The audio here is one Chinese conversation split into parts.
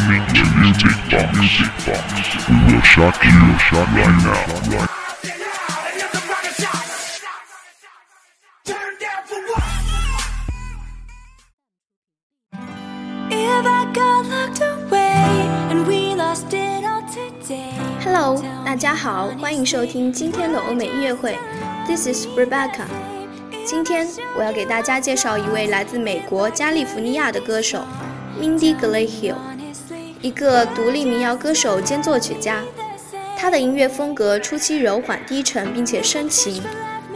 Listening to Music Box. Music Box. We will shock you, shock right now. Right If I got locked away and we lost it all today. Hello，大家好，欢迎收听今天的欧美音乐会。This is Rebecca。今天我要给大家介绍一位来自美国加利福尼亚的歌手 Mindy Glehill，一个独立民谣歌手兼作曲家。他的音乐风格初期柔缓低沉，并且深情，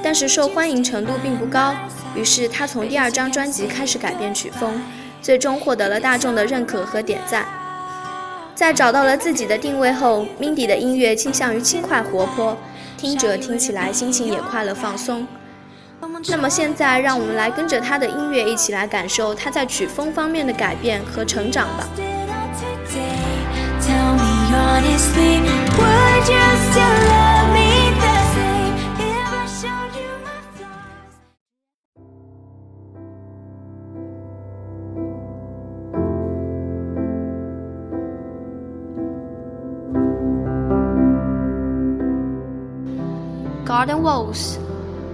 但是受欢迎程度并不高。于是他从第二张专辑开始改变曲风，最终获得了大众的认可和点赞。在找到了自己的定位后，Mindy 的音乐倾向于轻快活泼，听者听起来心情也快乐放松。那么现在，让我们来跟着他的音乐一起来感受他在曲风方面的改变和成长吧。Tell me honestly, would you still love me the same if I showed you my flaws? Garden Walls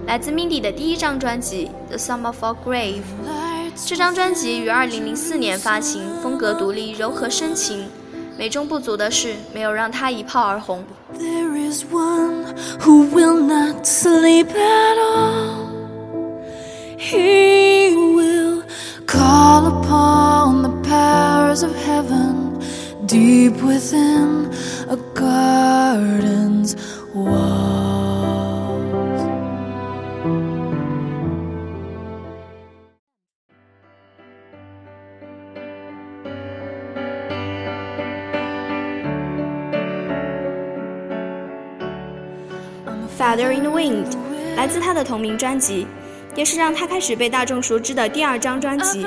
来自 Mindy 的第一张专辑《The Summer for Grave》。这张专辑于2004年发行，风格独立，柔和深情。 美中不足的是，没有让她一炮而红。 There is one who will not sleep at all. He will call upon the powers of heaven deep within Feather in the Wind 来自他的同名专辑，也是让他开始被大众熟知的第二张专辑。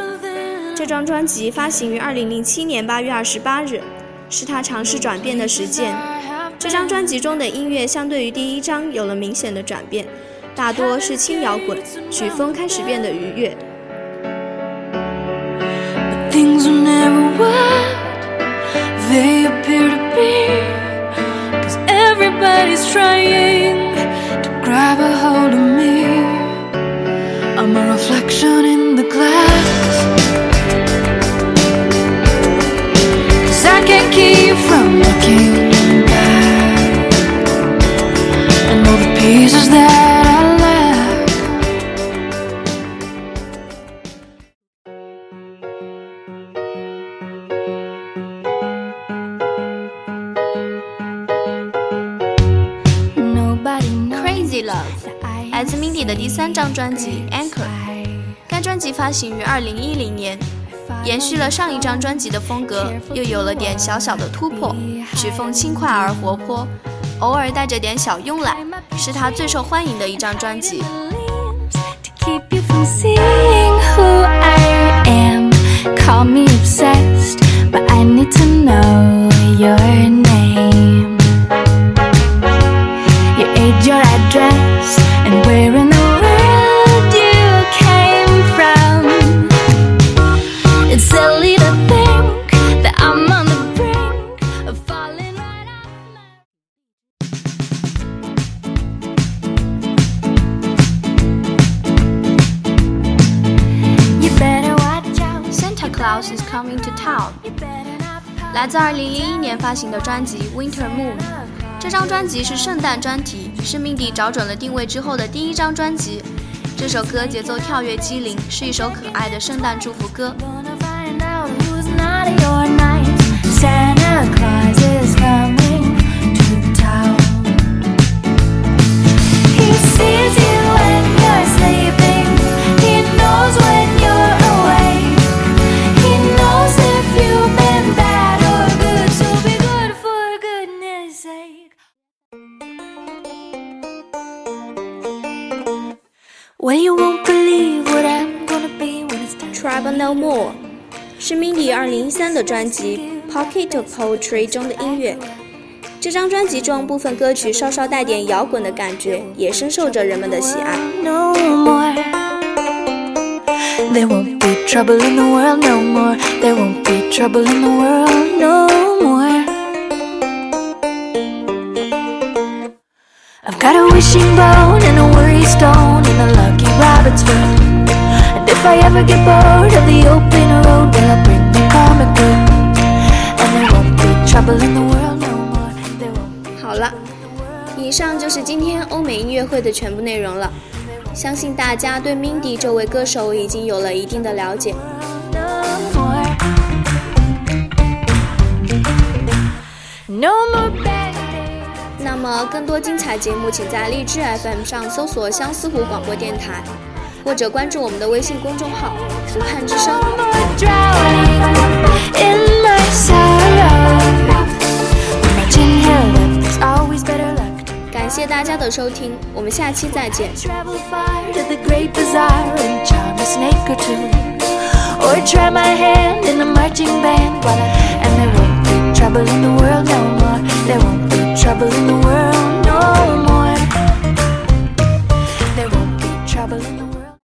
这张专辑发行于2007年8月28日，是他尝试转变的实践。这张专辑中的音乐相对于第一张有了明显的转变，大多是轻摇滚，曲风开始变得愉悦。Everybody's trying grab a hold of me. I'm a reflection in 来自 Mindy 的第三张专辑《Anchor》，该专辑发行于2010年，延续了上一张专辑的风格，又有了点小小的突破，曲风轻快而活泼，偶尔带着点小慵懒，是他最受欢迎的一张专辑。to keep you from seeing who I am. Call me obsessed, but I need to know your name. Claus is Coming to Town 来自2001年发行的专辑《Winter Moon》。这张专辑是圣诞专题，是 Mindy 找准了定位之后的第一张专辑。这首歌节奏跳跃机灵，是一首可爱的圣诞祝福歌。Well, you won't believe what I'm gonna be when it's time. Trouble No More 是 Mindy 二零一三的专辑《Pocket of Poetry》中的音乐。这张专辑中部分歌曲稍稍带点摇滚的感觉，也深受着人们的喜爱。 No more. There won't be trouble in the world no more. There won't be trouble in the world no more. I've got a wishing bone and a worry stone and a lucky Rabbit's foot. And if I ever get bored of the open road, well, I'll bring the comic book. And there won't be trouble in the world no more. There won't be 好了，以上就是今天欧美音乐会的全部内容了。相信大家对 Mindy 这位歌手已经有了一定的了解。no more. 那么，更多精彩节目，请在荔枝 FM 上搜索“相思湖广播电台”，或者关注我们的微信公众号“湖畔之声 No more drowning in my sorrow. When my chin held up, there's always better luck. ”。感谢大家的收听，我们下期再见。Travel far to the great bazaar and charm a snake or two. Or try my hand in a marching band. While I, and there won't be trouble in the world no more. There won't be trouble in the world.